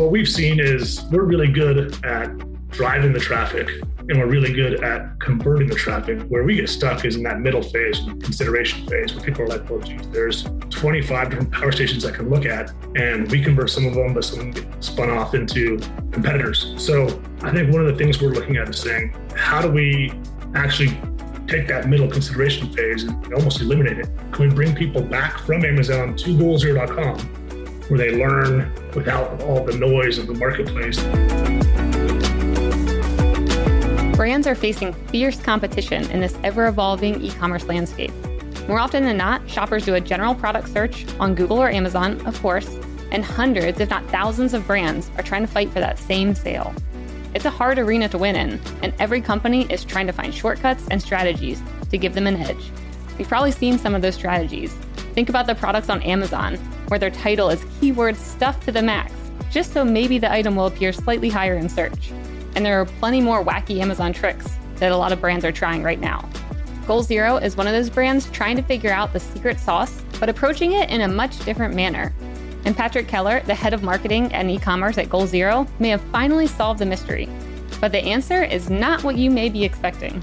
what we've seen is we're really good at driving the traffic and we're really good at converting the traffic. Where we get stuck is in that middle phase, consideration phase, where people are like, well, geez, there's 25 different power stations I can look at, and we convert some of them, but some get spun off into competitors. So I think one of the things we're looking at is saying, how do we actually take that middle consideration phase and almost eliminate it? Can we bring people back from Amazon to goalzero.com where they learn without all the noise of the marketplace? Brands are facing fierce competition in this ever evolving e commerce landscape. More often than not, shoppers do a general product search on Google or Amazon, of course, and hundreds, if not thousands, of brands are trying to fight for that same sale. It's a hard arena to win in, and every company is trying to find shortcuts and strategies to give them an edge. You've probably seen some of those strategies. Think about the products on Amazon, where their title is keyword stuffed to the max, just so maybe the item will appear slightly higher in search. And there are plenty more wacky Amazon tricks that a lot of brands are trying right now. Goal Zero is one of those brands trying to figure out the secret sauce, but approaching it in a much different manner. And Patrick Keller, the head of marketing and e commerce at Goal Zero, may have finally solved the mystery. But the answer is not what you may be expecting.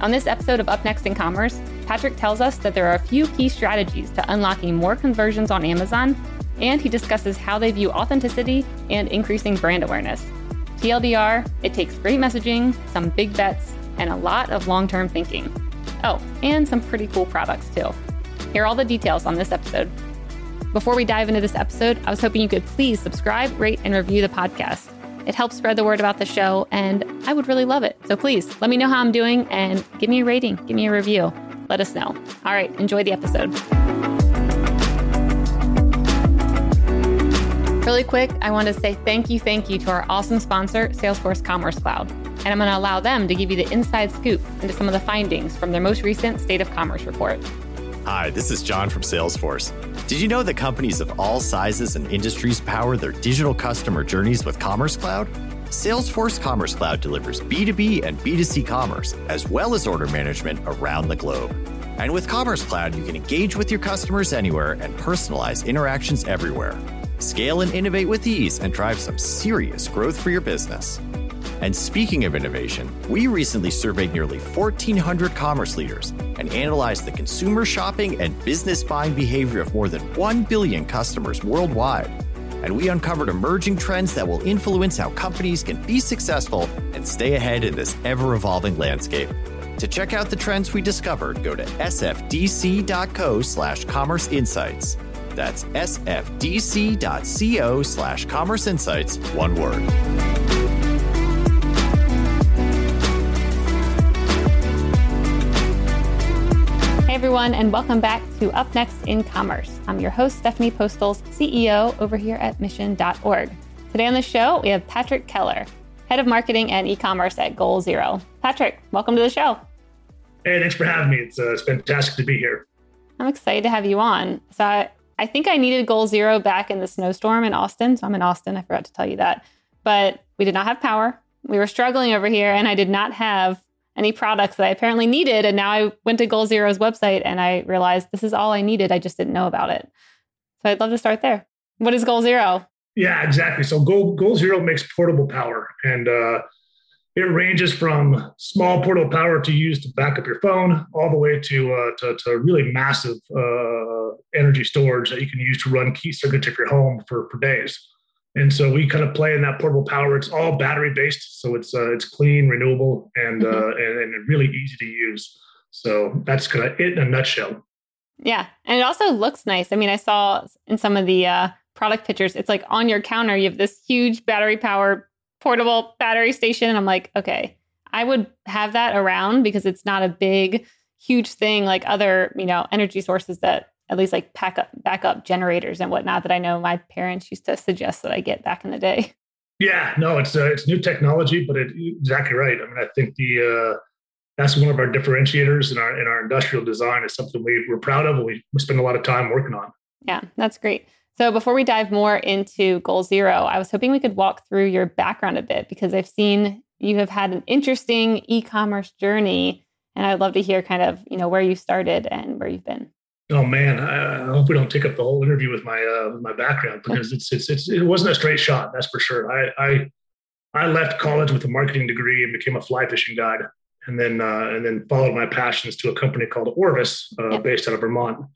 On this episode of Up Next in Commerce, Patrick tells us that there are a few key strategies to unlocking more conversions on Amazon, and he discusses how they view authenticity and increasing brand awareness. TLDR, it takes great messaging, some big bets, and a lot of long term thinking. Oh, and some pretty cool products too. Hear all the details on this episode. Before we dive into this episode, I was hoping you could please subscribe, rate, and review the podcast. It helps spread the word about the show, and I would really love it. So please let me know how I'm doing and give me a rating, give me a review. Let us know. All right, enjoy the episode. Really quick, I want to say thank you, thank you to our awesome sponsor, Salesforce Commerce Cloud. And I'm going to allow them to give you the inside scoop into some of the findings from their most recent State of Commerce report. Hi, this is John from Salesforce. Did you know that companies of all sizes and industries power their digital customer journeys with Commerce Cloud? Salesforce Commerce Cloud delivers B2B and B2C commerce, as well as order management around the globe. And with Commerce Cloud, you can engage with your customers anywhere and personalize interactions everywhere. Scale and innovate with ease and drive some serious growth for your business. And speaking of innovation, we recently surveyed nearly 1,400 commerce leaders and analyzed the consumer shopping and business buying behavior of more than 1 billion customers worldwide. And we uncovered emerging trends that will influence how companies can be successful and stay ahead in this ever evolving landscape. To check out the trends we discovered, go to sfdc.co slash commerce insights. That's sfdc.co slash commerce insights, one word. Everyone, and welcome back to Up Next in Commerce. I'm your host, Stephanie Postles, CEO over here at mission.org. Today on the show, we have Patrick Keller, head of marketing and e commerce at Goal Zero. Patrick, welcome to the show. Hey, thanks for having me. It's, uh, it's fantastic to be here. I'm excited to have you on. So, I, I think I needed Goal Zero back in the snowstorm in Austin. So, I'm in Austin. I forgot to tell you that. But we did not have power. We were struggling over here, and I did not have any products that I apparently needed. And now I went to Goal Zero's website and I realized this is all I needed. I just didn't know about it. So I'd love to start there. What is Goal Zero? Yeah, exactly. So Goal, Goal Zero makes portable power and uh, it ranges from small portable power to use to back up your phone all the way to, uh, to, to, really massive uh, energy storage that you can use to run key circuits of your home for, for days. And so we kind of play in that portable power. It's all battery based, so it's uh, it's clean, renewable, and, mm-hmm. uh, and and really easy to use. So that's kind of it in a nutshell. Yeah, and it also looks nice. I mean, I saw in some of the uh, product pictures, it's like on your counter, you have this huge battery power portable battery station. And I'm like, okay, I would have that around because it's not a big, huge thing like other you know energy sources that at least like pack up backup generators and whatnot that I know my parents used to suggest that I get back in the day. Yeah, no, it's uh, it's new technology, but it, exactly right. I mean, I think the uh, that's one of our differentiators in our in our industrial design is something we, we're proud of and we, we spend a lot of time working on. Yeah, that's great. So before we dive more into Goal Zero, I was hoping we could walk through your background a bit because I've seen you have had an interesting e-commerce journey, and I'd love to hear kind of you know where you started and where you've been. Oh man, I, I hope we don't take up the whole interview with my uh, with my background because it's, it's it's it wasn't a straight shot. That's for sure. I I I left college with a marketing degree and became a fly fishing guide, and then uh, and then followed my passions to a company called Orvis, uh, based out of Vermont,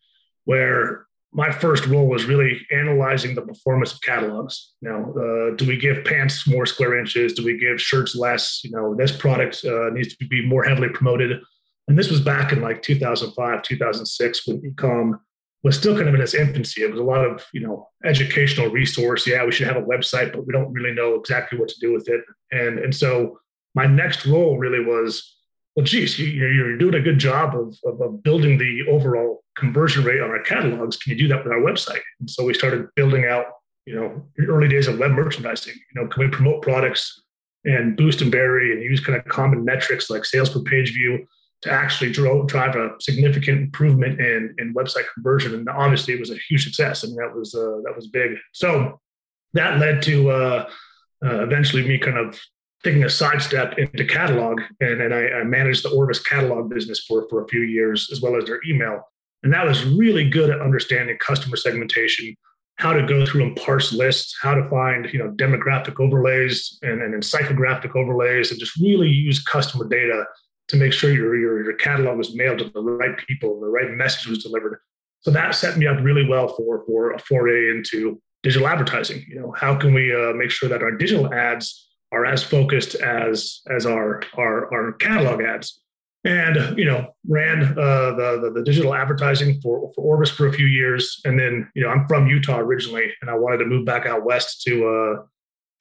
where my first role was really analyzing the performance of catalogs. Now, uh, do we give pants more square inches? Do we give shirts less? You know, this product uh, needs to be more heavily promoted. And this was back in like 2005, 2006 when ecom was still kind of in its infancy. It was a lot of, you know, educational resource. Yeah, we should have a website, but we don't really know exactly what to do with it. And, and so my next role really was well, geez, you, are doing a good job of, of, of, building the overall conversion rate on our catalogs. Can you do that with our website? And so we started building out, you know, early days of web merchandising. You know, can we promote products and boost and bury and use kind of common metrics like sales per page view to actually drive, drive a significant improvement in, in website conversion? And obviously, it was a huge success, and that was uh, that was big. So that led to uh, uh, eventually me kind of taking a sidestep into catalog, and, and I, I, managed the Orvis catalog business for, for a few years, as well as their email. And that was really good at understanding customer segmentation, how to go through and parse lists, how to find you know demographic overlays and, and psychographic overlays, and just really use customer data to make sure your, your, your catalog was mailed to the right people, the right message was delivered. So that set me up really well for, for a foray into digital advertising. You know, how can we uh, make sure that our digital ads are as focused as as our our, our catalog ads and you know ran uh, the, the, the digital advertising for for Orvis for a few years, and then you know I'm from Utah originally, and I wanted to move back out west to uh,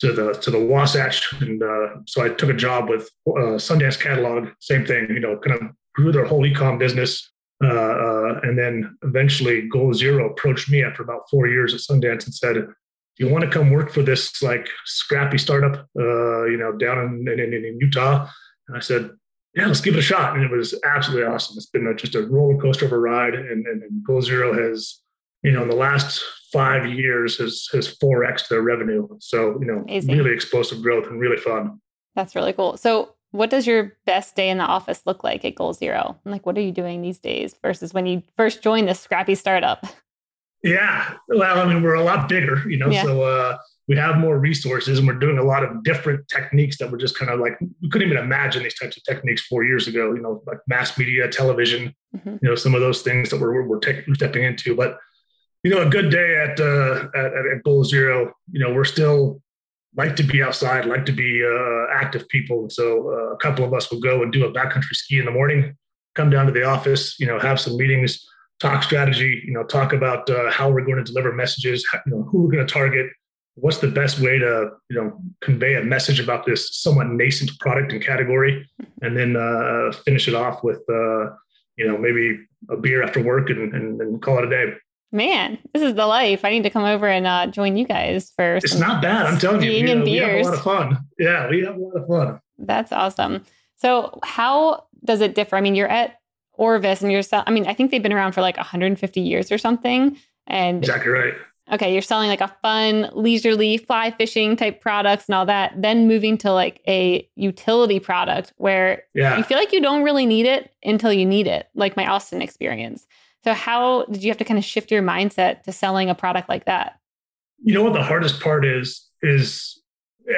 to the to the Wasatch, and uh, so I took a job with uh, Sundance Catalog, same thing, you know, kind of grew their whole ecom business, uh, uh, and then eventually Goal Zero approached me after about four years at Sundance and said, do you want to come work for this like scrappy startup, uh, you know, down in, in, in, Utah? And I said, yeah, let's give it a shot. And it was absolutely awesome. It's been a, just a roller coaster of a ride. And, and, and Goal Zero has, you know, in the last five years has, has 4X their revenue. So, you know, Amazing. really explosive growth and really fun. That's really cool. So what does your best day in the office look like at Goal Zero? Like, what are you doing these days versus when you first joined this scrappy startup? Yeah. Well, I mean, we're a lot bigger, you know, yeah. so uh, we have more resources and we're doing a lot of different techniques that were just kind of like, we couldn't even imagine these types of techniques four years ago, you know, like mass media, television, mm-hmm. you know, some of those things that we're, we're, taking, stepping into. But, you know, a good day at, uh, at, at Goal Zero, you know, we're still like to be outside, like to be uh, active people. So uh, a couple of us will go and do a backcountry ski in the morning, come down to the office, you know, have some meetings talk strategy, you know, talk about uh, how we're going to deliver messages, you know, who we're going to target, what's the best way to, you know, convey a message about this somewhat nascent product and category, and then uh, finish it off with, uh, you know, maybe a beer after work and, and, and, call it a day. Man, this is the life. I need to come over and uh, join you guys for. It's not bad. I'm telling you, we, and we have a lot of fun. Yeah, we have a lot of fun. That's awesome. So, how does it differ? I mean, you're at Orvis and you're selling, I mean, I think they've been around for like 150 years or something. And exactly right. Okay, you're selling like a fun, leisurely fly fishing type products and all that, then moving to like a utility product where yeah. you feel like you don't really need it until you need it, like my Austin experience. So, how did you have to kind of shift your mindset to selling a product like that? You know what the hardest part is is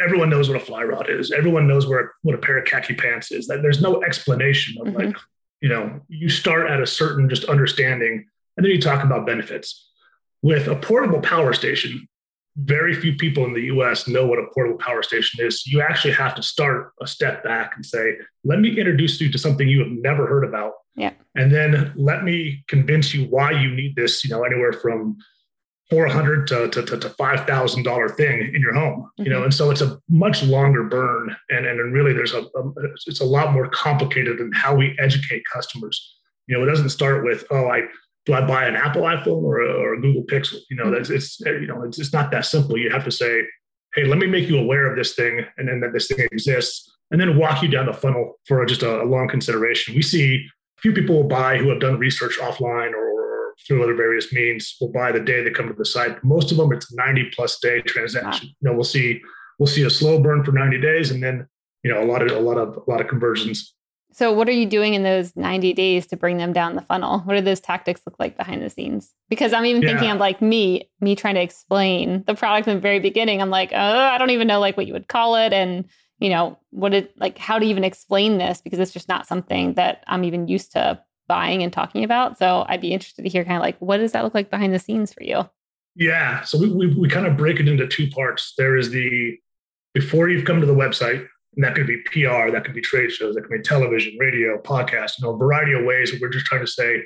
everyone knows what a fly rod is. Everyone knows where what a pair of khaki pants is. That there's no explanation of mm-hmm. like you know, you start at a certain just understanding, and then you talk about benefits. With a portable power station, very few people in the US know what a portable power station is. You actually have to start a step back and say, let me introduce you to something you have never heard about. Yeah. And then let me convince you why you need this, you know, anywhere from 400 to, to, to, to $5,000 thing in your home, mm-hmm. you know? Mm-hmm. And so it's a much longer burn. And, and really there's a, a, it's a lot more complicated than how we educate customers. You know, it doesn't start with, oh, I, do I buy an Apple iPhone or a, or a Google Pixel? You know, mm-hmm. that's, it's, you know, it's, it's not that simple. You have to say, Hey, let me make you aware of this thing and then that this thing exists and then walk you down the funnel for just a, a long consideration. We see few people will buy who have done research offline or through other various means will buy the day they come to the site. Most of them, it's 90 plus day transaction. Wow. You know, we'll see we'll see a slow burn for 90 days, and then you know a lot of a lot of a lot of conversions. So, what are you doing in those 90 days to bring them down the funnel? What do those tactics look like behind the scenes? Because I'm even yeah. thinking of like me, me trying to explain the product in the very beginning. I'm like, oh, I don't even know like what you would call it. And, you know, what it like, how to even explain this because it's just not something that I'm even used to buying and talking about. So, I'd be interested to hear kind of like, what does that look like behind the scenes for you? Yeah. So, we, we, we kind of break it into two parts. There is the before you've come to the website, and that could be PR, that could be trade shows, that could be television, radio, podcast, you know, a variety of ways we're just trying to say,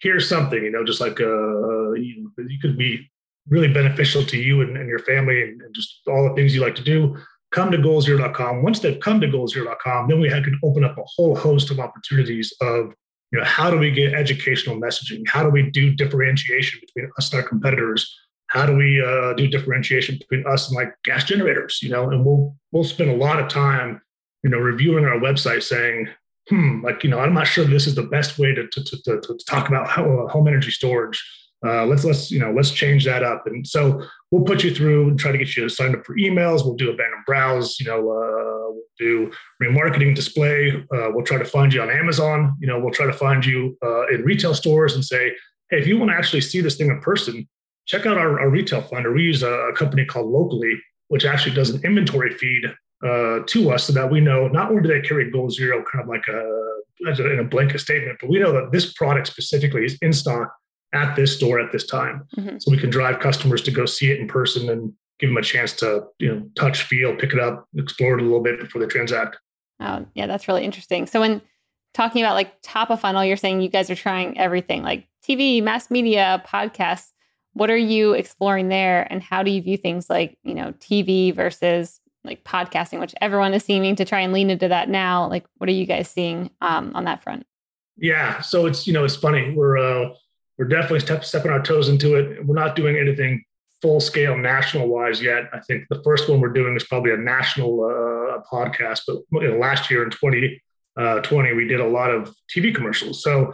here's something, you know, just like uh, you, know, you could be really beneficial to you and, and your family and, and, just all the things you like to do. Come to goalzero.com. Once they've come to goalzero.com, then we can open up a whole host of opportunities of, you know, how do we get educational messaging? How do we do differentiation between us and our competitors? how do we uh, do differentiation between us and like gas generators you know and we'll we'll spend a lot of time you know reviewing our website saying hmm like you know i'm not sure this is the best way to, to, to, to talk about how, uh, home energy storage uh, let's let's you know let's change that up. And so we'll put you through and try to get you signed up for emails. We'll do a banner browse you know uh, we'll do remarketing display. Uh, we'll try to find you on amazon. You know we'll try to find you uh, in retail stores and say hey if you want to actually see this thing in person check out our, our retail finder. We use a, a, company called Locally, which actually does an inventory feed uh, to us so that we know not only do they carry Goal Zero kind of like a, in a blanket statement, but we know that this product specifically is in stock at this store at this time. Mm-hmm. So we can drive customers to go see it in person and give them a chance to, you know, touch, feel, pick it up, explore it a little bit before they transact. Oh, yeah, that's really interesting. So when talking about like top of funnel, you're saying you guys are trying everything like TV, mass media, podcasts what are you exploring there and how do you view things like you know tv versus like podcasting which everyone is seeming to try and lean into that now like what are you guys seeing um, on that front yeah so it's you know it's funny we're uh we're definitely step, stepping our toes into it. We're not doing anything full scale national wise yet. I think the first one we're doing is probably a national uh, podcast but you know, last year in 2020 uh, we did a lot of tv commercials. So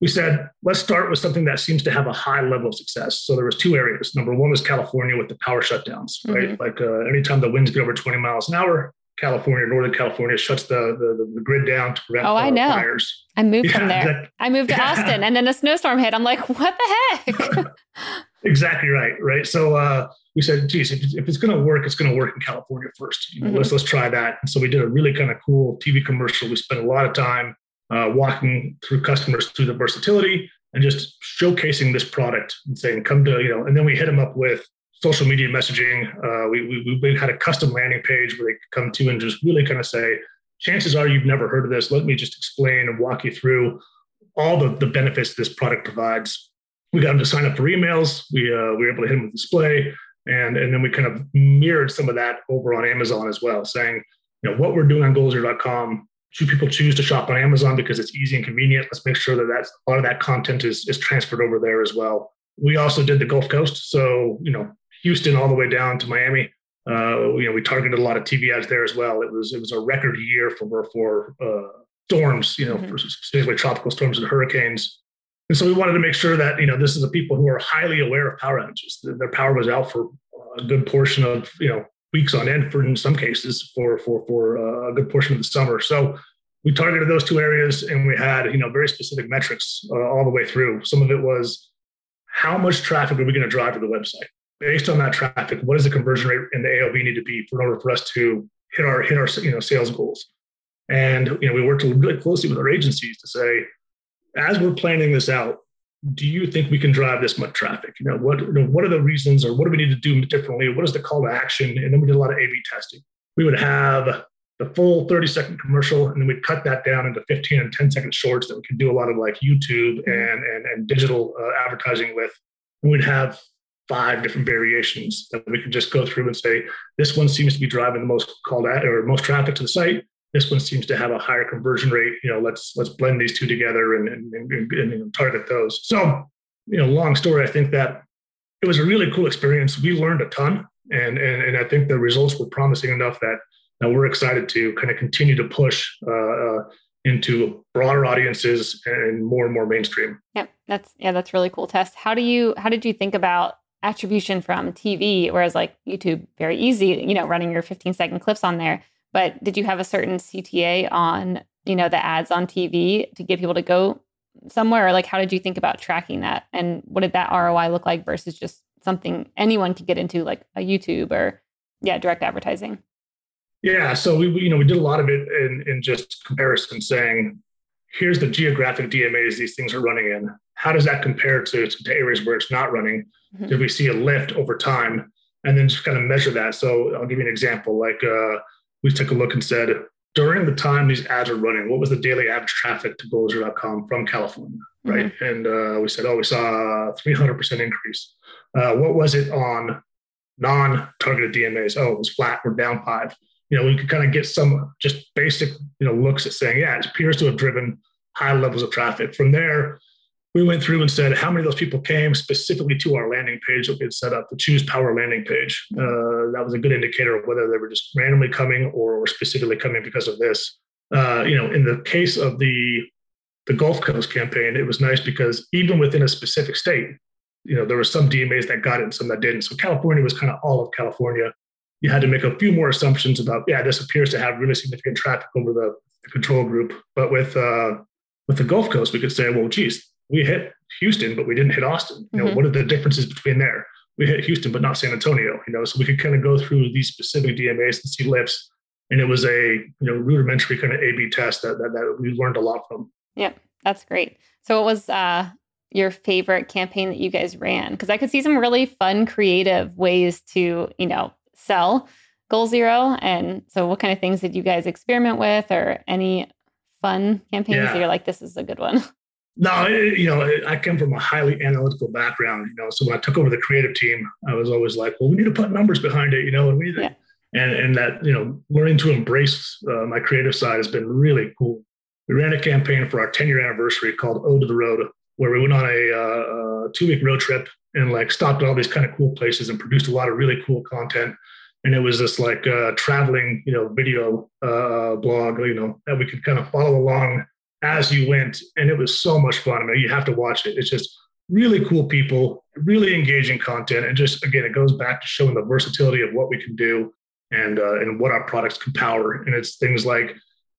we said let's start with something that seems to have a high level of success. So there was two areas. Number one was california with the power shutdowns right? Mm-hmm. like uh, anytime the winds get over 20 miles an hour california northern california shuts the the, the grid down to prevent oh i know. fires i moved yeah, from there. that, i moved to yeah. austin and then a snowstorm hit. I'm like what the heck? Exactly right right? So uh, we said geez if, if it's going to work it's going to work in california first. You know, mm-hmm. let's let's try that. And so we did a really kind of cool tv commercial. We spent a lot of time uh, walking through customers through the versatility and just showcasing this product and saying, come to, you know, and then we hit them up with social media messaging. Uh, we, we, we had a custom landing page where they could come to and just really kind of say, chances are you've never heard of this. Let me just explain and walk you through all the, the benefits this product provides. We got them to sign up for emails. We, uh, we were able to hit them with display. And, and then we kind of mirrored some of that over on Amazon as well, saying, you know, what we're doing on goalzero.com should people choose to shop on Amazon because it's easy and convenient? Let's make sure that that's, a lot of that content is, is transferred over there as well. We also did the Gulf Coast. So, you know, Houston all the way down to Miami. Uh, you know, we targeted a lot of TV ads there as well. It was it was a record year for for uh, storms, you know, mm-hmm. for specifically tropical storms and hurricanes. And so we wanted to make sure that you know this is the people who are highly aware of power outages. Their power was out for a good portion of you know weeks on end for in some cases for for for uh, a good portion of the summer. So we targeted those two areas, and we had you know very specific metrics uh, all the way through. Some of it was how much traffic are we going to drive to the website? Based on that traffic, what does the conversion rate and the AOV need to be for in order for us to hit our hit our you know sales goals? And you know we worked really closely with our agencies to say, as we're planning this out, do you think we can drive this much traffic? You know, what you know, what are the reasons, or what do we need to do differently? What is the call to action? And then we did a lot of A/B testing. We would have the full 30 second commercial, and then we'd cut that down into 15 and 10 second shorts that we could do a lot of like YouTube and and, and digital uh, advertising with. We'd have five different variations that we could just go through and say, this one seems to be driving the most called at or most traffic to the site this one seems to have a higher conversion rate. You know, let's let's blend these two together and and, and, and target those. So, you know, long story. I think that it was a really cool experience. We learned a ton, and and and I think the results were promising enough that that we're excited to kind of continue to push uh, uh, into broader audiences and more and more mainstream. Yep, that's yeah, that's really cool. Test. How do you how did you think about attribution from TV, whereas like YouTube, very easy, you know, running your 15 second clips on there. But did you have a certain CTA on you know, the ads on TV to get people to go somewhere? Or like, how did you think about tracking that? And what did that ROI look like versus just something anyone could get into, like a YouTube or, yeah, direct advertising? Yeah, so we you know we did a lot of it in in just comparison, saying here's the geographic DMAs these things are running in. How does that compare to, to areas where it's not running? Mm-hmm. Did we see a lift over time? And then just kind of measure that. So I'll give you an example. Like uh, we took a look and said, during the time these ads are running, what was the daily average traffic to goalzero.com from California, mm-hmm. right? Mm-hmm. And uh, we said, oh, we saw a 300% increase. Uh, what was it on non-targeted DMAs? Oh, it was flat. We're down five you know, we could kind of get some just basic, you know, looks at saying, yeah, it appears to have driven high levels of traffic. From there, we went through and said how many of those people came specifically to our landing page that we had set up, the Choose Power landing page. Uh, that was a good indicator of whether they were just randomly coming or specifically coming because of this. Uh, you know, in the case of the the Gulf Coast campaign, it was nice because even within a specific state, you know, there were some DMAs that got it and some that didn't. So California was kind of all of California you had to make a few more assumptions about yeah this appears to have really significant traffic over the, the control group but with uh, with the gulf coast we could say well geez we hit houston but we didn't hit austin you know mm-hmm. what are the differences between there we hit houston but not san antonio you know so we could kind of go through these specific dmas and see lifts and it was a you know rudimentary kind of a b test that, that, that we learned a lot from yeah that's great so what was uh your favorite campaign that you guys ran because i could see some really fun creative ways to you know sell Goal Zero. And so, what kind of things did you guys experiment with, or any fun campaigns yeah. that you're like, this is a good one? No, you know, I come from a highly analytical background. You know, so when I took over the creative team, I was always like, well, we need to put numbers behind it. You know, and we yeah. and and that you know, learning to embrace uh, my creative side has been really cool. We ran a campaign for our 10 year anniversary called Ode to the Road, where we went on a, uh, two week road trip and like stopped at all these kind of cool places and produced a lot of really cool content and it was this like uh, traveling, you know, video uh, blog, you know, that we could kind of follow along as you went, and it was so much fun. I mean, you have to watch it. It's just really cool people, really engaging content, and just again, it goes back to showing the versatility of what we can do and uh, and what our products can power. And it's things like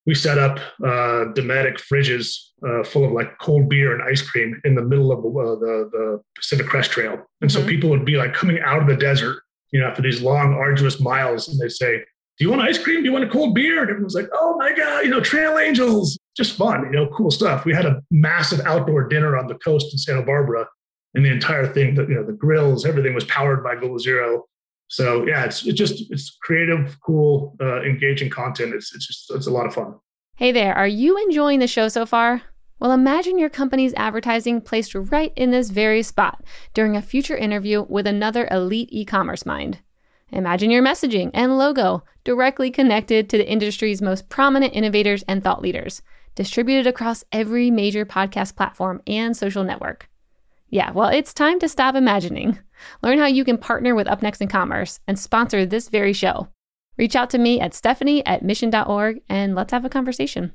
we set up uh, Dometic fridges uh, full of like cold beer and ice cream in the middle of the, uh, the, the Pacific Crest Trail, and mm-hmm. so people would be like coming out of the desert you know, after these long, arduous miles, and they say, "Do you want ice cream? Do you want a cold beer?" And everyone's like, "Oh my god, you know, Trail Angels, just fun, you know, cool stuff." We had a massive outdoor dinner on the coast in Santa Barbara, and the entire thing, the, you know, the grills, everything was powered by Goal Zero. So yeah, it's it's just it's creative, cool, uh, engaging content. It's it's just it's a lot of fun. Hey there, are you enjoying the show so far? Well, imagine your company's advertising placed right in this very spot during a future interview with another elite e commerce mind. Imagine your messaging and logo directly connected to the industry's most prominent innovators and thought leaders, distributed across every major podcast platform and social network. Yeah, well, it's time to stop imagining. Learn how you can partner with UpNext in Commerce and sponsor this very show. Reach out to me at stephanie at mission.org and let's have a conversation.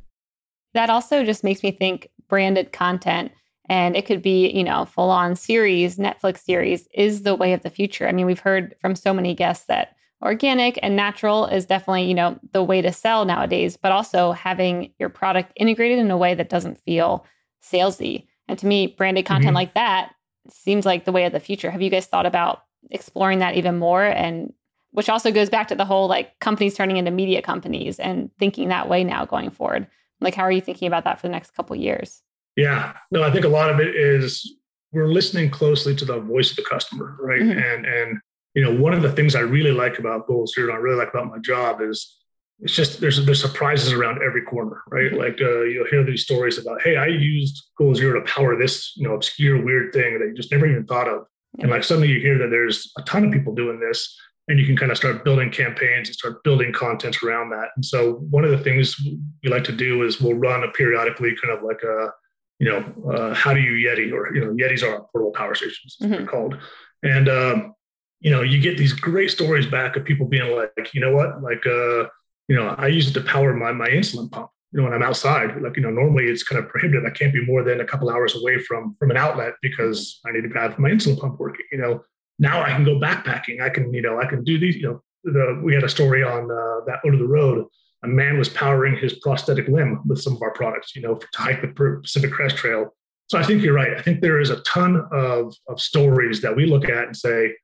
That also just makes me think branded content and it could be you know full on series netflix series is the way of the future i mean we've heard from so many guests that organic and natural is definitely you know the way to sell nowadays but also having your product integrated in a way that doesn't feel salesy and to me branded content mm-hmm. like that seems like the way of the future have you guys thought about exploring that even more and which also goes back to the whole like companies turning into media companies and thinking that way now going forward like, how are you thinking about that for the next couple years? Yeah, no, I think a lot of it is we're listening closely to the voice of the customer, right? Mm-hmm. And and you know, one of the things I really like about Goal Zero, and I really like about my job is it's just there's there's surprises around every corner, right? Mm-hmm. Like uh, you'll hear these stories about, hey, I used Goal Zero to power this, you know, obscure weird thing that you just never even thought of, and like suddenly you hear that there's a ton of people doing this, and you can kind of start building campaigns and start building content around that. And so one of the things we like to do is we'll run a periodically kind of like a, you know, uh, how do you Yeti or, you know, Yetis are portable power stations, mm-hmm. they're called. And, um, you know, you get these great stories back of people being like, you know what, like, uh, you know, I use it to power my, my insulin pump. You know, when I'm outside, like, you know, normally it's kind of prohibitive. I can't be more than a couple hours away from, from an outlet because I need to have my insulin pump working, you know, now I can go backpacking. I can, you know, I can do these, you know, the, we had a story on uh, that to the Road a man was powering his prosthetic limb with some of our products, you know, to hike the Pacific Crest Trail. So I think you're right. I think there is a ton of, of stories that we look at and say,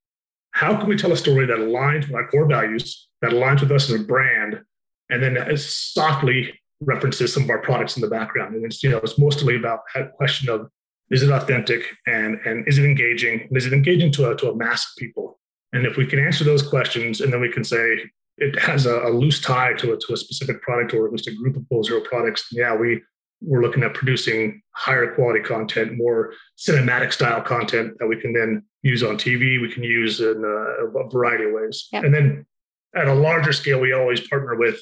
how can we tell a story that aligns with our core values, that aligns with us as a brand, and then softly references some of our products in the background. And it's, you know, it's mostly about that question of is it authentic and, and is it engaging? And is it engaging to a, to a mass of people? And if we can answer those questions and then we can say it has a, a loose tie to a, to a specific product or at least a group of Zero products, yeah, we, we're looking at producing higher quality content, more cinematic style content that we can then use on TV. We can use in a, a variety of ways. Yep. And then at a larger scale, we always partner with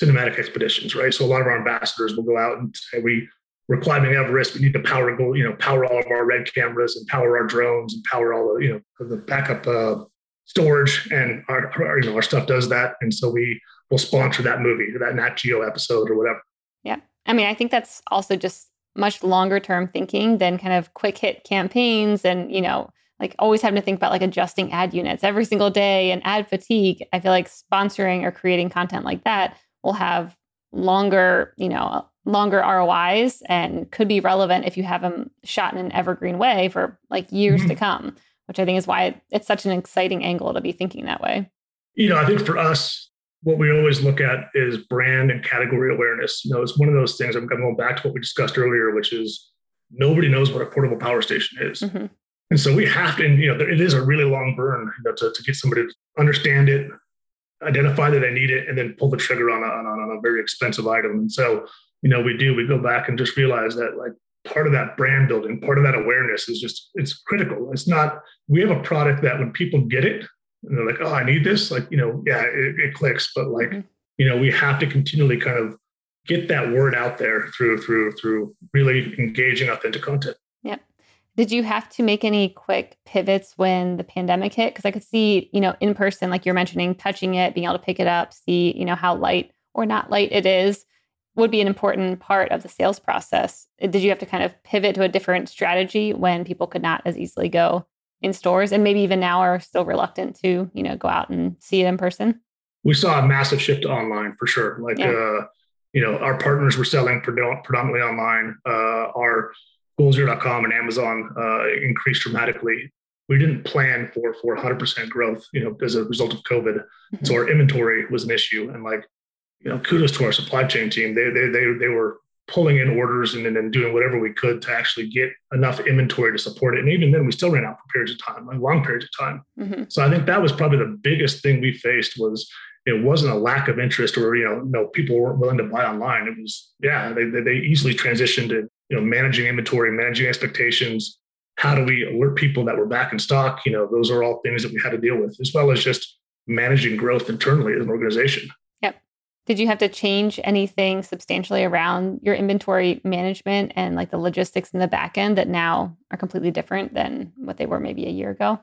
cinematic expeditions, right? So a lot of our ambassadors will go out and say, we, we're climbing Everest. We need to power go, you know, power all of our red cameras and power our drones and power all the, you know, the backup uh, storage. And our, our, you know, our stuff does that. And so we will sponsor that movie, that Nat Geo episode or whatever. Yeah. I mean, I think that's also just much longer term thinking than kind of quick hit campaigns and, you know, like always having to think about like adjusting ad units every single day and ad fatigue. I feel like sponsoring or creating content like that will have longer, you know, longer ROIs and could be relevant if you have them shot in an evergreen way for like years mm-hmm. to come, which I think is why it's such an exciting angle to be thinking that way. You know, I think for us, what we always look at is brand and category awareness. You know, it's one of those things. I'm going back to what we discussed earlier, which is nobody knows what a portable power station is. Mm-hmm. And so we have to, and, you know, it is a really long burn you know, to, to get somebody to understand it, identify that they need it, and then pull the trigger on a, on, on a very expensive item. And so, you know, we do, we go back and just realize that like part of that brand building, part of that awareness is just, it's critical. It's not, we have a product that when people get it, and they're like, oh, I need this, like, you know, yeah, it, it clicks, but like, mm-hmm. you know, we have to continually kind of get that word out there through, through, through really engaging authentic content. Did you have to make any quick pivots when the pandemic hit? Because I could see, you know, in person, like you're mentioning, touching it, being able to pick it up, see, you know, how light or not light it is would be an important part of the sales process. Did you have to kind of pivot to a different strategy when people could not as easily go in stores and maybe even now are still reluctant to, you know, go out and see it in person? We saw a massive shift to online for sure. Like, yeah. uh, you know, our partners were selling predominantly online. Uh, our goalzero.com and Amazon uh, increased dramatically. We didn't plan for for 100% growth, you know, as a result of COVID. Mm-hmm. So our inventory was an issue, and like, you know, kudos to our supply chain team. They they they they were pulling in orders and then doing whatever we could to actually get enough inventory to support it. And even then, we still ran out for periods of time, like long periods of time. Mm-hmm. So I think that was probably the biggest thing we faced was it wasn't a lack of interest or you know no people weren't willing to buy online. It was yeah they they easily transitioned to you know, managing inventory, managing expectations. How do we alert people that we're back in stock? You know, those are all things that we had to deal with, as well as just managing growth internally as an organization. Yep. Did you have to change anything substantially around your inventory management and like the logistics in the back end that now are completely different than what they were maybe a year ago?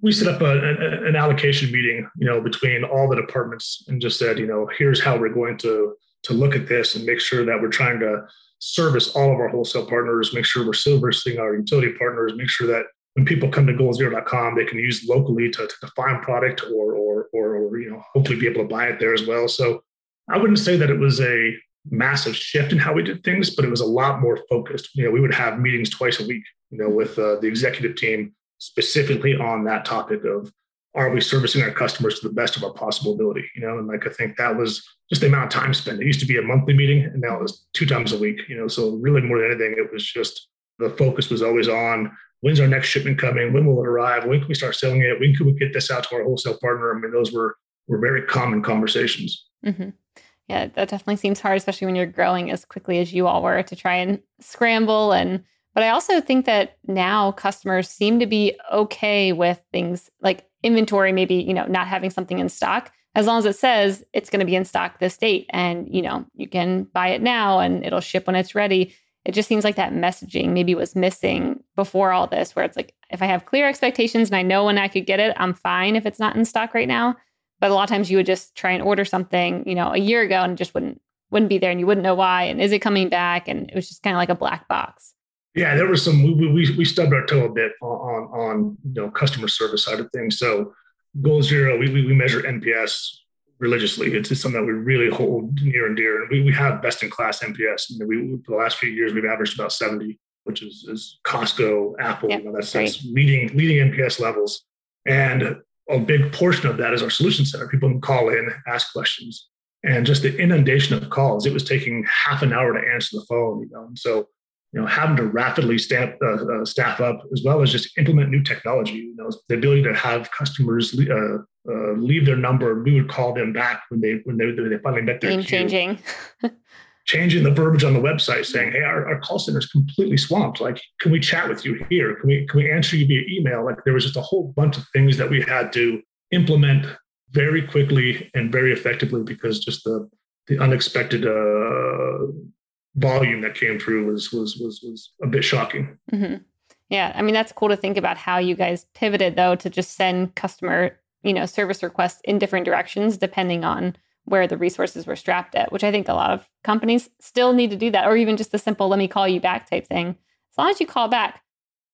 we set up a, a, an allocation meeting, you know, between all the departments and just said, you know, here's how we're going to to look at this and make sure that we're trying to service all of our wholesale partners, make sure we're servicing our utility partners, make sure that when people come to goalzero.com, they can use locally to, to define product or, or, or, or, you know, hopefully be able to buy it there as well. So I wouldn't say that it was a massive shift in how we did things, but it was a lot more focused. You know, we would have meetings twice a week, you know, with uh, the executive team specifically on that topic of are we servicing our customers to the best of our possible ability? You know, and like I think that was just the amount of time spent. It used to be a monthly meeting, and now it was two times a week. You know, so really more than anything, it was just the focus was always on when's our next shipment coming, when will it arrive, when can we start selling it, when can we get this out to our wholesale partner? I mean, those were were very common conversations. Mm-hmm. Yeah, that definitely seems hard, especially when you're growing as quickly as you all were to try and scramble and but I also think that now customers seem to be okay with things like inventory, maybe, you know, not having something in stock, as long as it says it's going to be in stock this date and, you know, you can buy it now and it'll ship when it's ready. It just seems like that messaging maybe was missing before all this, where it's like, if I have clear expectations and I know when I could get it, I'm fine if it's not in stock right now. But a lot of times you would just try and order something, you know, a year ago and just wouldn't wouldn't be there and you wouldn't know why. And is it coming back? And it was just kind of like a black box. Yeah, there was some. We, we, we stubbed our toe a bit on, on, on you know customer service side of things. So Goal Zero, we, we, we measure NPS religiously. It's just something that we really hold near and dear. And we, we have best in class NPS. And we, for the last few years, we've averaged about 70, which is, is Costco, Apple, yep, you know, that's, that's leading, leading NPS levels. And a big portion of that is our solution center. People can call in, ask questions. And just the inundation of calls, it was taking half an hour to answer the phone, you know. And so you know, having to rapidly stamp, uh, uh, staff up as well as just implement new technology. You know, the ability to have customers uh, uh, leave their number, we would call them back when they when they, they finally met their game changing. changing the verbiage on the website, saying, "Hey, our, our call center is completely swamped. Like, can we chat with you here? Can we can we answer you via email?" Like, there was just a whole bunch of things that we had to implement very quickly and very effectively because just the the unexpected uh, volume that came through was was was was a bit shocking. Mm-hmm. Yeah, I mean that's cool to think about how you guys pivoted though to just send customer you know service requests in different directions depending on where the resources were strapped at, which I think a lot of companies still need to do that, or even just the simple "let me call you back" type thing. As long as you call back.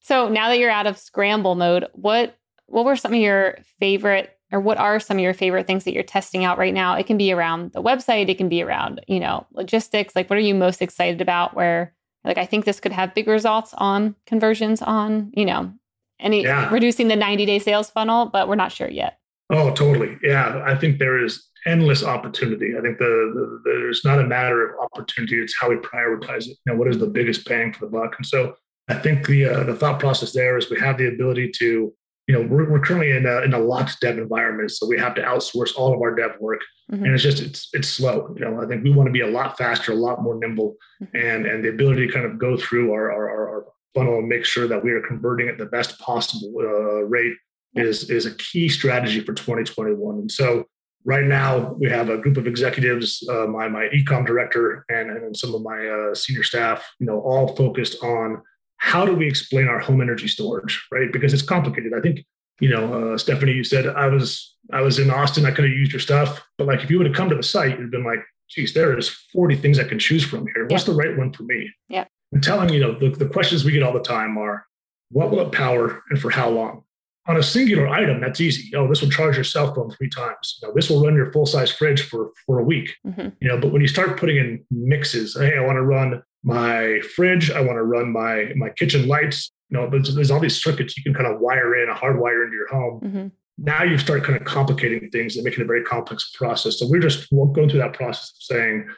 So now that you're out of scramble mode, what what were some of your favorite or what are some of your favorite things that you're testing out right now? It can be around the website, it can be around, you know, logistics. Like what are you most excited about where like I think this could have big results on conversions on, you know, any yeah. reducing the 90-day sales funnel, but we're not sure yet. Oh, totally. Yeah, I think there is endless opportunity. I think the, the, there's not a matter of opportunity; it's how we prioritize it. You know, what is the biggest bang for the buck? And so, I think the uh, the thought process there is we have the ability to you know, we're, we're currently in a, in a locked dev environment, so we have to outsource all of our dev work, mm-hmm. and it's just it's it's slow. You know, I think we want to be a lot faster, a lot more nimble, mm-hmm. and and the ability to kind of go through our our, our funnel and make sure that we are converting at the best possible uh, rate is is a key strategy for 2021. And so right now we have a group of executives, uh, my my ecom director, and and some of my uh, senior staff, you know, all focused on how do we explain our home energy storage, right? Because it's complicated. I think, you know, uh, Stephanie, you said I was I was in Austin, I could have used your stuff, but like if you would have come to the site, you'd been like, geez, there is 40 things I can choose from here. What's yeah. the right one for me? Yeah. And telling, you know, the, the questions we get all the time are, what will it power and for how long? On a singular item, that's easy. Oh, this will charge your cell phone three times. You know, this will run your full size fridge for for a week. Mm-hmm. You know, but when you start putting in mixes, hey, I want to run my fridge. I want to run my my kitchen lights. You know, there's, there's all these circuits you can kind of wire in, a hardwire into your home. Mm-hmm. Now you start kind of complicating things and making a very complex process. So we're just going through that process of saying,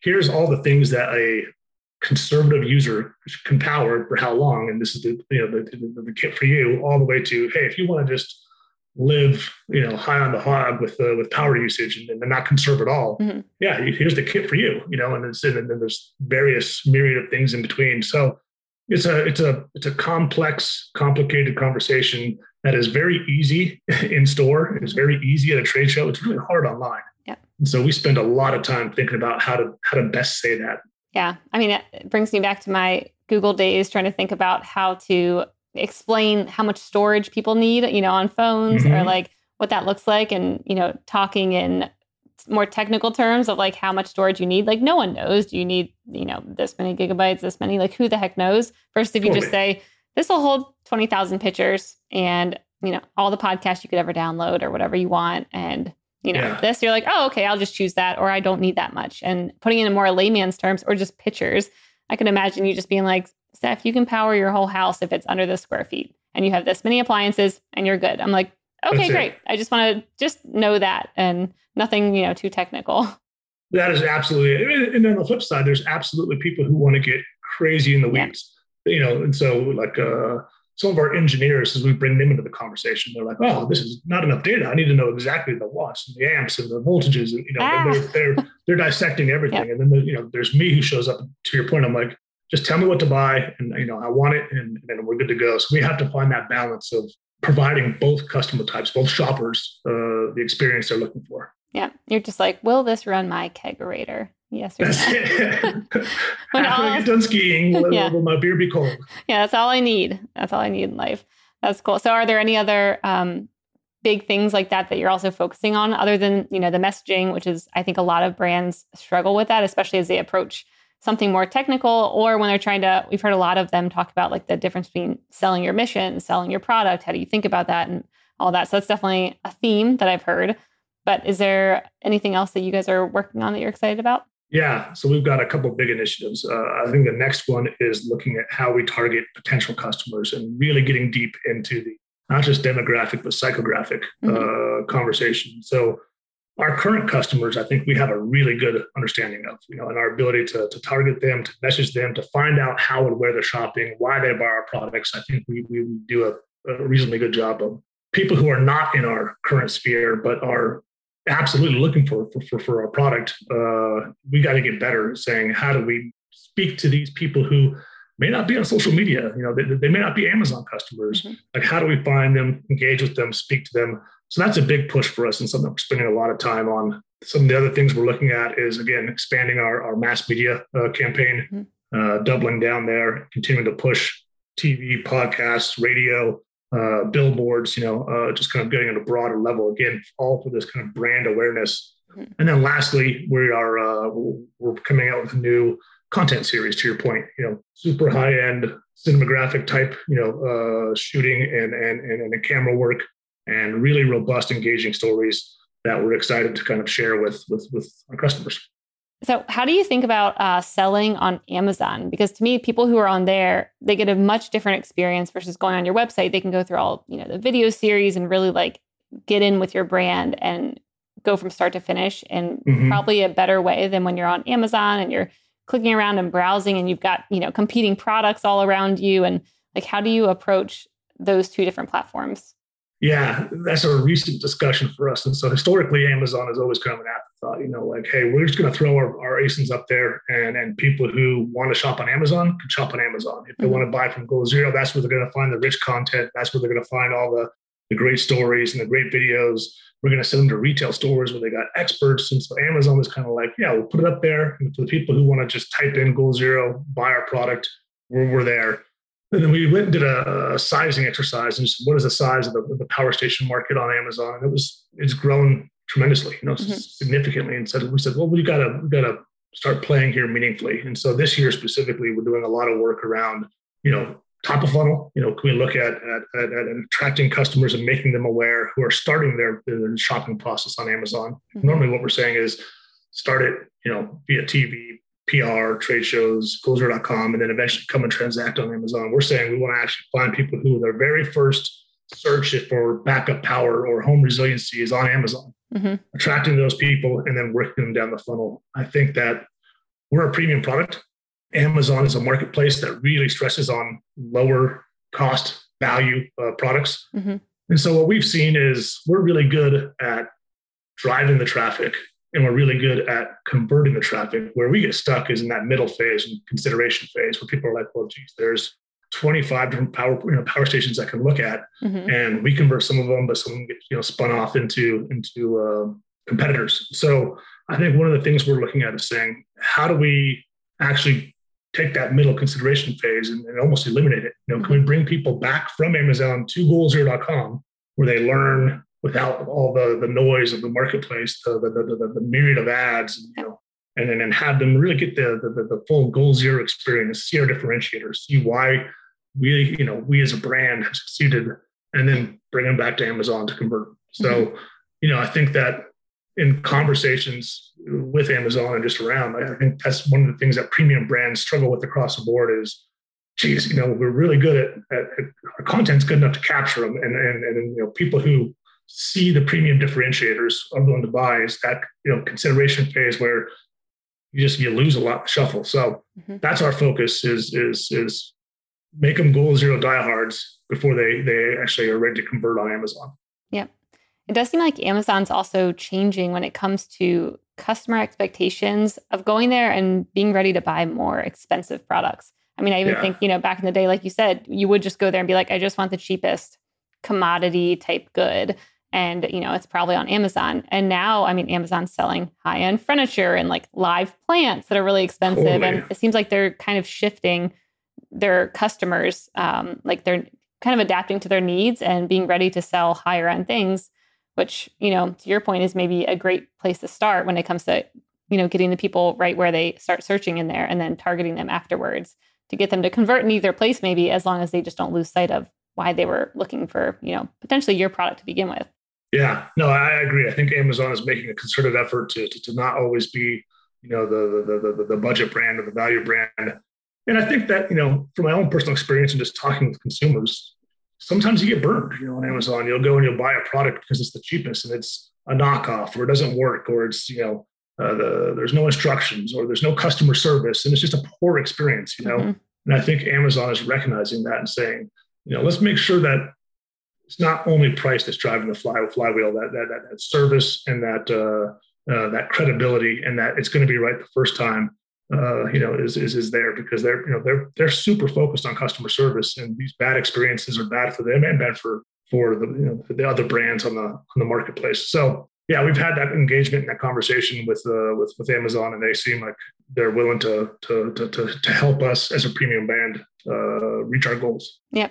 here's all the things that a conservative user can power for how long, and this is the you know the, the, the kit for you, all the way to hey, if you want to just live, you know, high on the hog with uh, with power usage and, and not conserve at all. Mm-hmm. Yeah, here's the kit for you, you know, and, it's, and then there's various myriad of things in between. So it's a it's a it's a complex, complicated conversation that is very easy in store. It's very easy at a trade show. It's really hard online. Yeah. And so we spend a lot of time thinking about how to how to best say that. Yeah, I mean, it brings me back to my Google days, trying to think about how to explain how much storage people need, you know, on phones mm-hmm. or like what that looks like and, you know, talking in more technical terms of like how much storage you need. Like no one knows. Do you need, you know, this many gigabytes, this many? Like who the heck knows? First, if you just say, this will hold 20,000 pictures and, you know, all the podcasts you could ever download or whatever you want. And, you know, yeah. this, you're like, oh, okay, I'll just choose that or I don't need that much. And putting it in more layman's terms or just pictures, I can imagine you just being like, Steph, you can power your whole house if it's under this square feet and you have this many appliances and you're good. I'm like, okay, great. I just want to just know that and nothing, you know, too technical. That is absolutely. And then on the flip side, there's absolutely people who want to get crazy in the weeds, yeah. you know, and so like, uh, some of our engineers, as we bring them into the conversation, they're like, "Oh, this is not enough data. I need to know exactly the watts and the amps and the voltages." And you know, ah. they're, they're, they're dissecting everything. And then you know, there's me who shows up. To your point, I'm like, just tell me what to buy and you know i want it and, and we're good to go. So we have to find that balance of providing both customer types both shoppers uh, the experience they're looking for. Yeah. You're just like will this run my kegerator yes or no? after i get done skiing will, yeah. will, my beer be cold? Yeah that's all i need. That's all i need in life. That's cool. So are there any other um, big things like that that you're also focusing on other than you know the messaging which is i think a lot of brands struggle with that especially as they approach something more technical or when they're trying to we've heard a lot of them talk about like the difference between selling your mission selling your product how do you think about that and all that so that's definitely a theme that i've heard But is there anything else that you guys are working on that you're excited about? Yeah, so we've got a couple big initiatives. Uh, I think the next one is looking at how we target potential customers and really getting deep into the not just demographic but psychographic mm-hmm. uh, conversation. So our current customers, I think we have a really good understanding of, you know, and our ability to, to target them, to message them, to find out how and where they're shopping, why they buy our products. I think we, we do a, a reasonably good job of people who are not in our current sphere, but are absolutely looking for, for, for, our product. Uh, we got to get better at saying, how do we speak to these people who may not be on social media? You know, they, they may not be Amazon customers. Mm-hmm. Like, how do we find them, engage with them, speak to them? So that's a big push for us and something we're spending a lot of time on. Some of the other things we're looking at is again expanding our, our mass media uh, campaign, mm-hmm. uh, doubling down there, continuing to push TV, podcasts, radio, uh, billboards. You know, uh, just kind of getting at a broader level again, all for this kind of brand awareness. Mm-hmm. And then lastly, we are uh, we're coming out with a new content series. To your point, you know, super high end cinematographic type, you know, uh, shooting and and and, and camera work and really robust, engaging stories that we're excited to kind of share with with, with our customers. So, how do you think about uh, selling on Amazon? Because to me, people who are on there, they get a much different experience versus going on your website. They can go through all you know the video series and really like get in with your brand and go from start to finish in mm-hmm. probably a better way than when you're on Amazon and you're clicking around and browsing and you've got you know competing products all around you and like how do you approach those two different platforms yeah, that's a recent discussion for us. And so historically, Amazon is always kind of an afterthought, you know, like, hey, we're just going to throw our, our ASINs up there and, and people who want to shop on Amazon can shop on Amazon. If they mm-hmm. want to buy from Goal Zero, that's where they're going to find the rich content. That's where they're going to find all the, the great stories and the great videos. We're going to send them to retail stores where they got experts. And so Amazon was kind of like, yeah, we'll put it up there. And for the people who want to just type in Goal Zero, buy our product, we're, we're there. And then we went and did a, sizing exercise and just what is the size of the, the, power station market on Amazon? And it was it's grown tremendously, you know, mm-hmm. significantly. And said we said, well, we gotta we gotta start playing here meaningfully. And so this year specifically, we're doing a lot of work around, you know, top of funnel. You know, can we look at at, at, at attracting customers and making them aware who are starting their, their shopping process on Amazon? Mm-hmm. Normally, what we're saying is start it, you know, via TV, PR, trade shows, GoalZero.com, and then eventually come and transact on Amazon. We're saying we want to actually find people who their very first search for backup power or home resiliency is on Amazon, mm-hmm. attracting those people and then working them down the funnel. I think that we're a premium product. Amazon is a marketplace that really stresses on lower cost value uh, products. Mm-hmm. And so what we've seen is we're really good at driving the traffic and we're really good at converting the traffic. Where we get stuck is in that middle phase and consideration phase, where people are like, "Well, geez, there's 25 different power you know, power stations I can look at, mm-hmm. and we convert some of them, but some of them get you know spun off into into uh, competitors." So I think one of the things we're looking at is saying, how do we actually take that middle consideration phase and, and almost eliminate it? You know, mm-hmm. can we mm-hmm. bring people back from Amazon to goalzero.com where they learn without all the the noise of the marketplace, the the, the, the myriad of ads, you know, and then and have them really get the, the the full goal zero experience, see our differentiators, see why we you know we as a brand have succeeded, and then bring them back to Amazon to convert. So, mm-hmm. you know, I think that in conversations with Amazon and just around, I think that's one of the things that premium brands struggle with across the board is geez, you know, we're really good at, at, at, our content's good enough to capture them. And, and, and, you know, people who see the premium differentiators are going to buy is that you know consideration phase where you just you lose a lot of shuffle. So mm-hmm. that's our focus is is is make them goal zero diehards before they they actually are ready to convert on Amazon. Yeah. It does seem like Amazon's also changing when it comes to customer expectations of going there and being ready to buy more expensive products. I mean, I even yeah. think, you know, back in the day, like you said, you would just go there and be like, I just want the cheapest commodity type good and you know it's probably on amazon. And now i mean amazon's selling high-end furniture and like live plants that are really expensive. Totally. and it seems like they're kind of shifting their customers um, like they're kind of adapting to their needs and being ready to sell higher end things which you know to your point is maybe a great place to start when it comes to you know getting the people right where they start searching in there and then targeting them afterwards to get them to convert in either place maybe as long as they just don't lose sight of why they were looking for you know potentially your product to begin with Yeah, no, I agree. I think Amazon is making a concerted effort to, to, to not always be, you know, the, the, the, the budget brand or the value brand. And I think that, you know, from my own personal experience and just talking with consumers, sometimes you get burned, you know, on Amazon. You'll go and you'll buy a product because it's the cheapest and it's a knockoff or it doesn't work or it's, you know, uh, the, there's no instructions or there's no customer service and it's just a poor experience, you know. Mm-hmm. And I think Amazon is recognizing that and saying, you know, let's make sure that it's not only price that's driving the fly, flywheel, that, that, that, that service and that, uh, uh, that credibility and that it's going to be right the first time, uh, you know, is, is, is there because they're, you know, they're, they're super focused on customer service and these bad experiences are bad for them and bad for, for the, you know, the other brands on the, on the marketplace. So yeah, we've had that engagement and that conversation with, uh, with, with Amazon and they seem like they're willing to, to, to, to, to help us as a premium band, uh, reach our goals. Yep.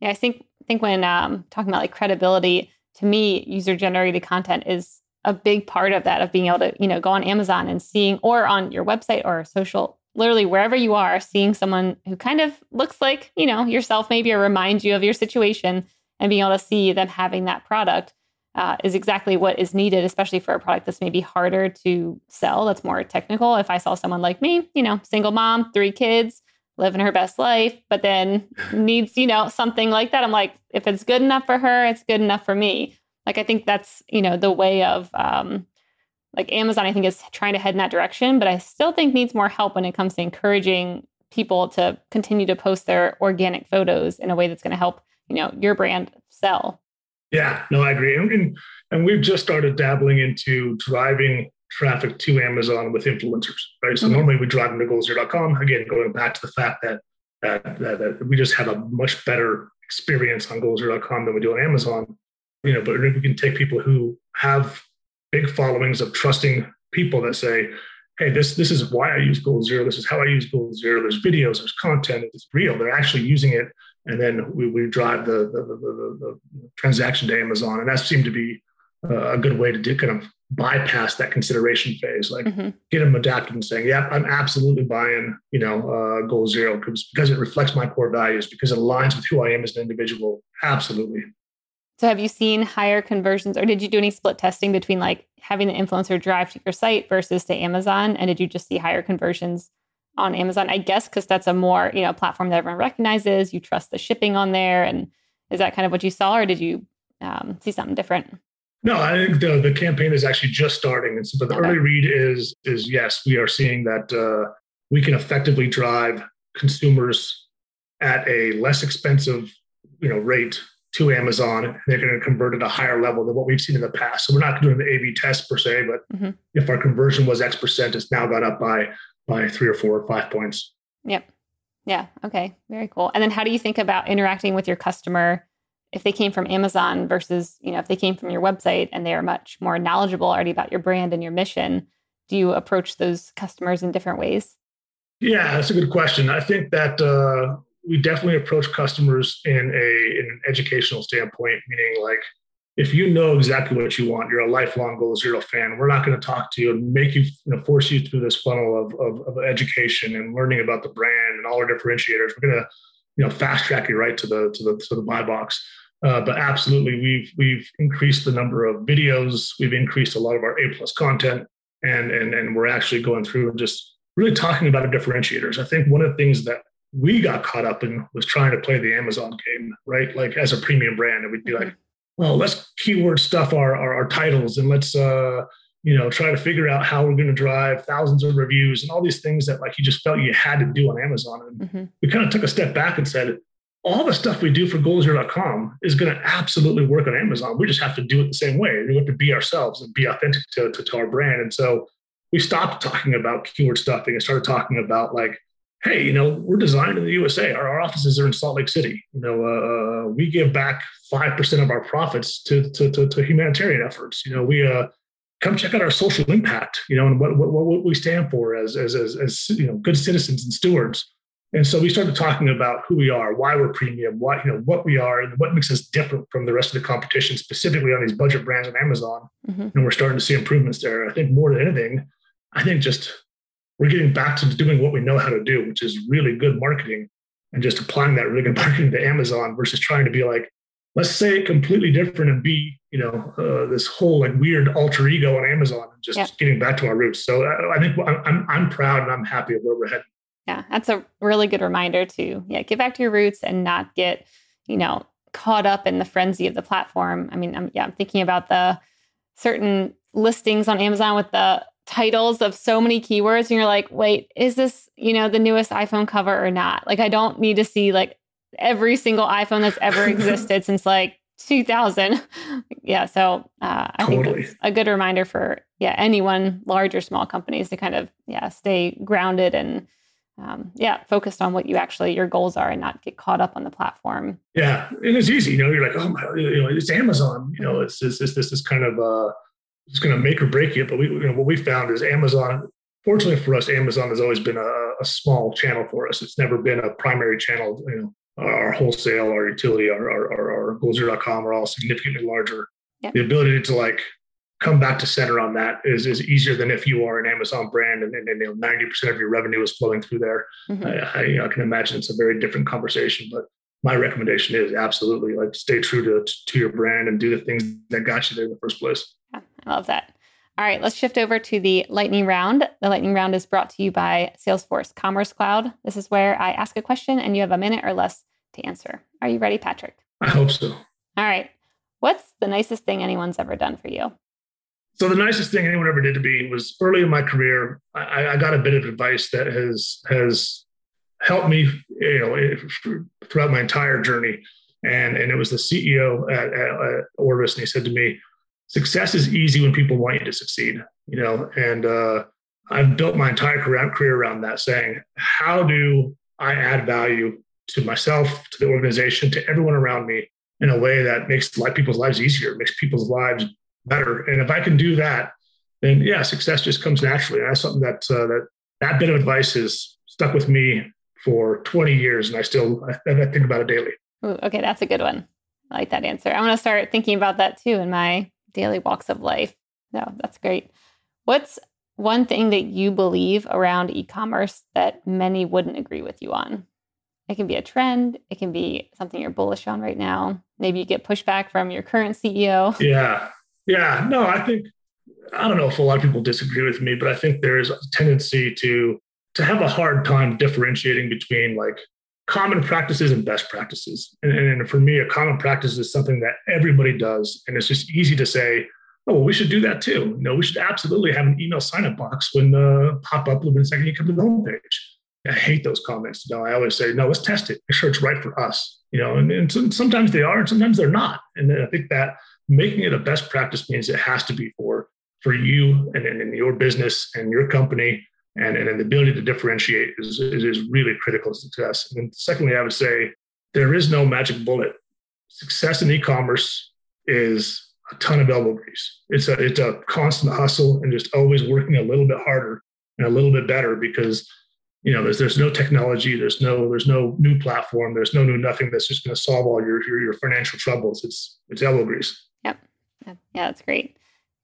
Yeah, I think think when um, talking about like credibility, to me, user generated content is a big part of that of being able to you know go on Amazon and seeing or on your website or social, literally wherever you are, seeing someone who kind of looks like you know yourself maybe or reminds you of your situation, and being able to see them having that product. Uh, is exactly what is needed, especially for a product that's maybe harder to sell, that's more technical. If I saw someone like me, you know, single mom, three kids, living her best life, but then needs, you know, something like that. I'm like, if it's good enough for her, it's good enough for me. Like, I think that's, you know, the way of, um, like Amazon, I think is trying to head in that direction, but I still think needs more help when it comes to encouraging people to continue to post their organic photos in a way that's going to help, you know, your brand sell. Yeah, no, I agree. And, and we've just started dabbling into driving traffic to Amazon with influencers, right? So mm-hmm. normally we drive them to goalzero.com. Again, going back to the fact that, that, that, that we just have a much better experience on goalzero.com than we do on Amazon. You know, but we can take people who have big followings of trusting people that say, hey, this this is why I use Goal Zero. This is how I use Goal Zero. There's videos, there's content, it's real. They're actually using it. And then we, we drive the the, the, the, the transaction to Amazon. And that seemed to be a good way to do kind of bypass that consideration phase, like mm-hmm. get them adapted and saying, yeah, I'm absolutely buying, you know, uh, goal zero because, because it reflects my core values, because it aligns with who I am as an individual. Absolutely. So have you seen higher conversions or did you do any split testing between like having the influencer drive to your site versus to Amazon? And did you just see higher conversions on Amazon? I guess because that's a more, you know, platform that everyone recognizes. You trust the shipping on there. And is that kind of what you saw or did you um, see something different? No, I think the the campaign is actually just starting, and so but the okay. early read is is yes, we are seeing that uh, we can effectively drive consumers at a less expensive, you know, rate to Amazon, and they're going to convert at a higher level than what we've seen in the past. So we're not doing the A/B test per se, but mm-hmm. if our conversion was X percent, it's now gone up by by three or four or five points. Yep. Yeah. Okay. Very cool. And then, how do you think about interacting with your customer? If they came from Amazon versus, you know, if they came from your website and they are much more knowledgeable already about your brand and your mission, do you approach those customers in different ways? Yeah, that's a good question. I think that uh, we definitely approach customers in a in an educational standpoint, meaning like if you know exactly what you want, you're a lifelong Goal Zero fan. We're not going to talk to you and make you, you know, force you through this funnel of, of, of education and learning about the brand and all our differentiators. We're going to, you know, fast track you right to the to the to the buy box. Uh, but absolutely, we've we've increased the number of videos. We've increased a lot of our A plus content, and and and we're actually going through and just really talking about our differentiators. I think one of the things that we got caught up in was trying to play the Amazon game, right? Like as a premium brand, and we'd be like, well, let's keyword stuff our our, our titles, and let's uh, you know try to figure out how we're going to drive thousands of reviews and all these things that like you just felt you had to do on Amazon. And mm-hmm. we kind of took a step back and said, all the stuff we do for goalzero.com is going to absolutely work on Amazon. We just have to do it the same way. We have to be ourselves and be authentic to, to, to our brand. And so we stopped talking about keyword stuffing and started talking about like, hey, you know, we're designed in the USA. Our, our offices are in Salt Lake City. You know, uh, we give back 5% of our profits to, to, to, to humanitarian efforts. You know, we, uh, come check out our social impact, you know, and what, what, what we stand for as, as, as, as, you know, good citizens and stewards. And so we started talking about who we are, why we're premium, what you know, what we are, and what makes us different from the rest of the competition, specifically on these budget brands on Amazon. Mm-hmm. And we're starting to see improvements there. I think more than anything, I think just we're getting back to doing what we know how to do, which is really good marketing, and just applying that really good marketing to Amazon versus trying to be like, let's say it completely different and be you know, uh, this whole like weird alter ego on Amazon and just getting back to our roots. So I, I think I'm, I'm proud and I'm happy of where we're heading. Yeah, that's a really good reminder to yeah get back to your roots and not get you know caught up in the frenzy of the platform. I mean, I'm, yeah, I'm thinking about the certain listings on Amazon with the titles of so many keywords, and you're like, wait, is this you know the newest iPhone cover or not? Like, I don't need to see like every single iPhone that's ever existed since like 2000. yeah. So uh, I totally. think it's a good reminder for, yeah, anyone, large or small companies to kind of, yeah, stay grounded and, um, yeah, focused on what you actually, your goals are and not get caught up on the platform. Yeah. And it's easy, you know, you're like, oh my, you know, it's Amazon, you know, mm-hmm. it's this, this, this is kind of, uh, it's going to make or break you. But we, you know, what we found is Amazon, fortunately for us, Amazon has always been a, a small channel for us. It's never been a primary channel, you know, our wholesale, our utility, our, our, our, our GoalZero.com are all significantly larger. Yep. The ability to like come back to center on that is, is easier than if you are an Amazon brand and, and, and you know, 90% of your revenue is flowing through there. Mm-hmm. I, I, you know, I, can imagine it's a very different conversation, but my recommendation is absolutely like stay true to, to your brand and do the things that got you there in the first place. Yeah, I love that. All right, let's shift over to the lightning round. The lightning round is brought to you by Salesforce Commerce Cloud. This is where I ask a question and you have a minute or less to answer. Are you ready, Patrick? I hope so. All right. What's the nicest thing anyone's ever done for you? So the nicest thing anyone ever did to me was early in my career. I, I got a bit of advice that has has helped me, you know, throughout my entire journey. And and it was the CEO at, at, at and he said to me, "Success is easy when people want you to succeed." You know, and uh, I've built my entire career around that, saying, "How do I add value to myself, to the organization, to everyone around me in a way that makes life, people's lives easier, makes people's lives better. And if I can do that, then yeah, success just comes naturally. And that's something that uh, that that bit of advice has stuck with me for 20 years, and I still I, I think about it daily. Ooh, okay, that's a good one. I like that answer. I'm going to start thinking about that too in my daily walks of life. No, that's great. What's one thing that you believe around e-commerce that many wouldn't agree with you on? It can be a trend. It can be something you're bullish on right now. Maybe you get pushback from your current CEO. Yeah. Yeah. No, I think, I don't know if a lot of people disagree with me, but I think there's a tendency to, to have a hard time differentiating between like common practices and best practices. And, and for me, a common practice is something that everybody does. And it's just easy to say, oh, well, we should do that too. No, we should absolutely have an email sign up box when uh, pop up the second you come to the homepage. I hate those comments. You know, I always say, no, let's test it. Make sure it's right for us. You know, and, and sometimes they are, and sometimes they're not. And I think that making it a best practice means it has to be for for you and, and, your business and your company, and, and the ability to differentiate is, is, really critical to success. And secondly, I would say there is no magic bullet. Success in e-commerce is a ton of elbow grease. It's a it's a constant hustle and just always working a little bit harder and a little bit better because you know there's there's no technology there's no there's no new platform there's no new nothing that's just going to solve all your, your, your financial troubles it's it's elbow grease yeah that's great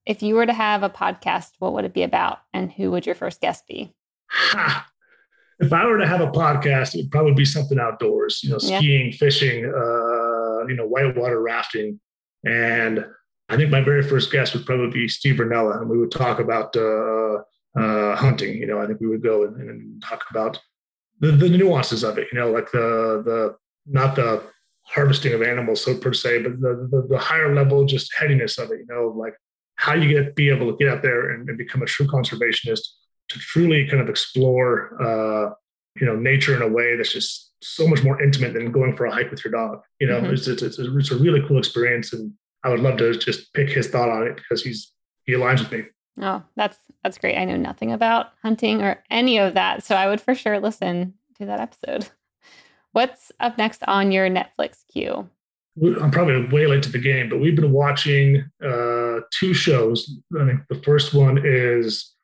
if you were to have a podcast what would it be about and who would your first guest be ha. if i were to have a podcast it would probably be something outdoors you know skiing yeah. fishing uh you know whitewater rafting and i think my very first guest would probably be steve rinella and we would talk about uh uh, hunting. You know, I think we would go and, and talk about the, the, nuances of it. You know, like the the not the harvesting of animals so per se, but the, the, the higher level just headiness of it. You know, like how you get be able to get out there and, and become a true conservationist to truly kind of explore uh, you know nature in a way that's just so much more intimate than going for a hike with your dog. You know, mm-hmm. it's, it's, it's, a, it's a really cool experience, and I would love to just pick his thought on it because he's he aligns with me. Oh, that's that's great. I know nothing about hunting or any of that, so I would for sure listen to that episode. What's up next on your Netflix queue? I'm probably way late to the game, but we've been watching uh, two shows. I think the first one is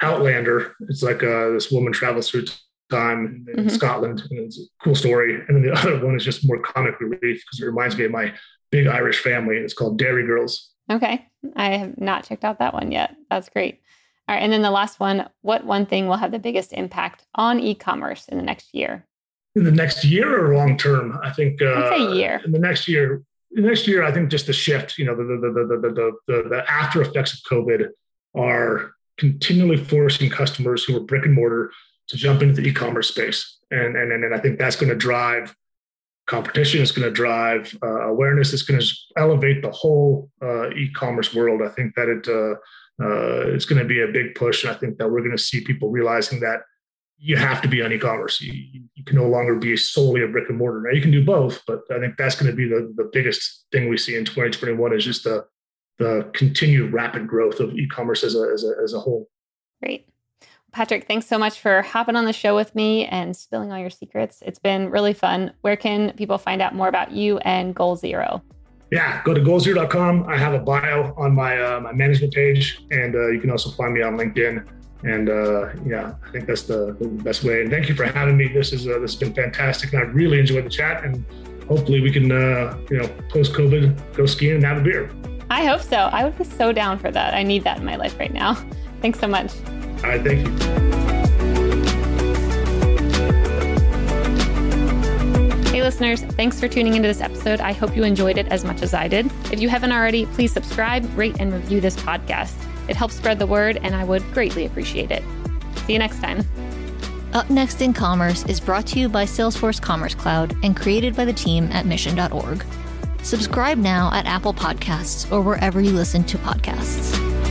Outlander. It's like uh, this woman travels through time in mm-hmm. Scotland, and it's a cool story. And then the other one is just more comic relief because it reminds me of my big Irish family. It's called Derry Girls. Okay. I have not checked out that one yet. That's great. All right. And then the last one what one thing will have the biggest impact on e commerce in the next year? In the next year or long term? I think uh, a year. In the next year, next year, I think just the shift, you know, the the the the the, the, the after effects of COVID are continually forcing customers who are brick and mortar to jump into the e-commerce space, and and and I think that's going to drive competition. It's going to drive uh, awareness. It's going to elevate the whole uh, e-commerce world. I think that it uh, uh it's going to be a big push, and I think that we're going to see people realizing that you have to be on e-commerce. You, can no longer be solely a brick and mortar. Now you can do both, but I think that's going to be the, the biggest thing we see in 2021 is just the the continued rapid growth of e-commerce as a, as a, as a whole. Great. Patrick, thanks so much for hopping on the show with me and spilling all your secrets. It's been really fun. Where can people find out more about you and Goal Zero? Yeah, go to goalzero.com. I have a bio on my uh, my management page, and uh, you can also find me on LinkedIn. And uh, yeah, I think that's the, the, best way. And thank you for having me. This is uh, this has been fantastic, and I really enjoyed the chat. And hopefully, we can uh, you know post COVID go skiing and have a beer. I hope so. I would be so down for that. I need that in my life right now. Thanks so much. All right, thank you. Hey, listeners, thanks for tuning into this episode. I hope you enjoyed it as much as I did. If you haven't already, please subscribe, rate, and review this podcast. It helps spread the word, and I would greatly appreciate it. See you next time. Up Next in Commerce is brought to you by Salesforce Commerce Cloud and created by the team at mission.org. Subscribe now at Apple Podcasts or wherever you listen to podcasts.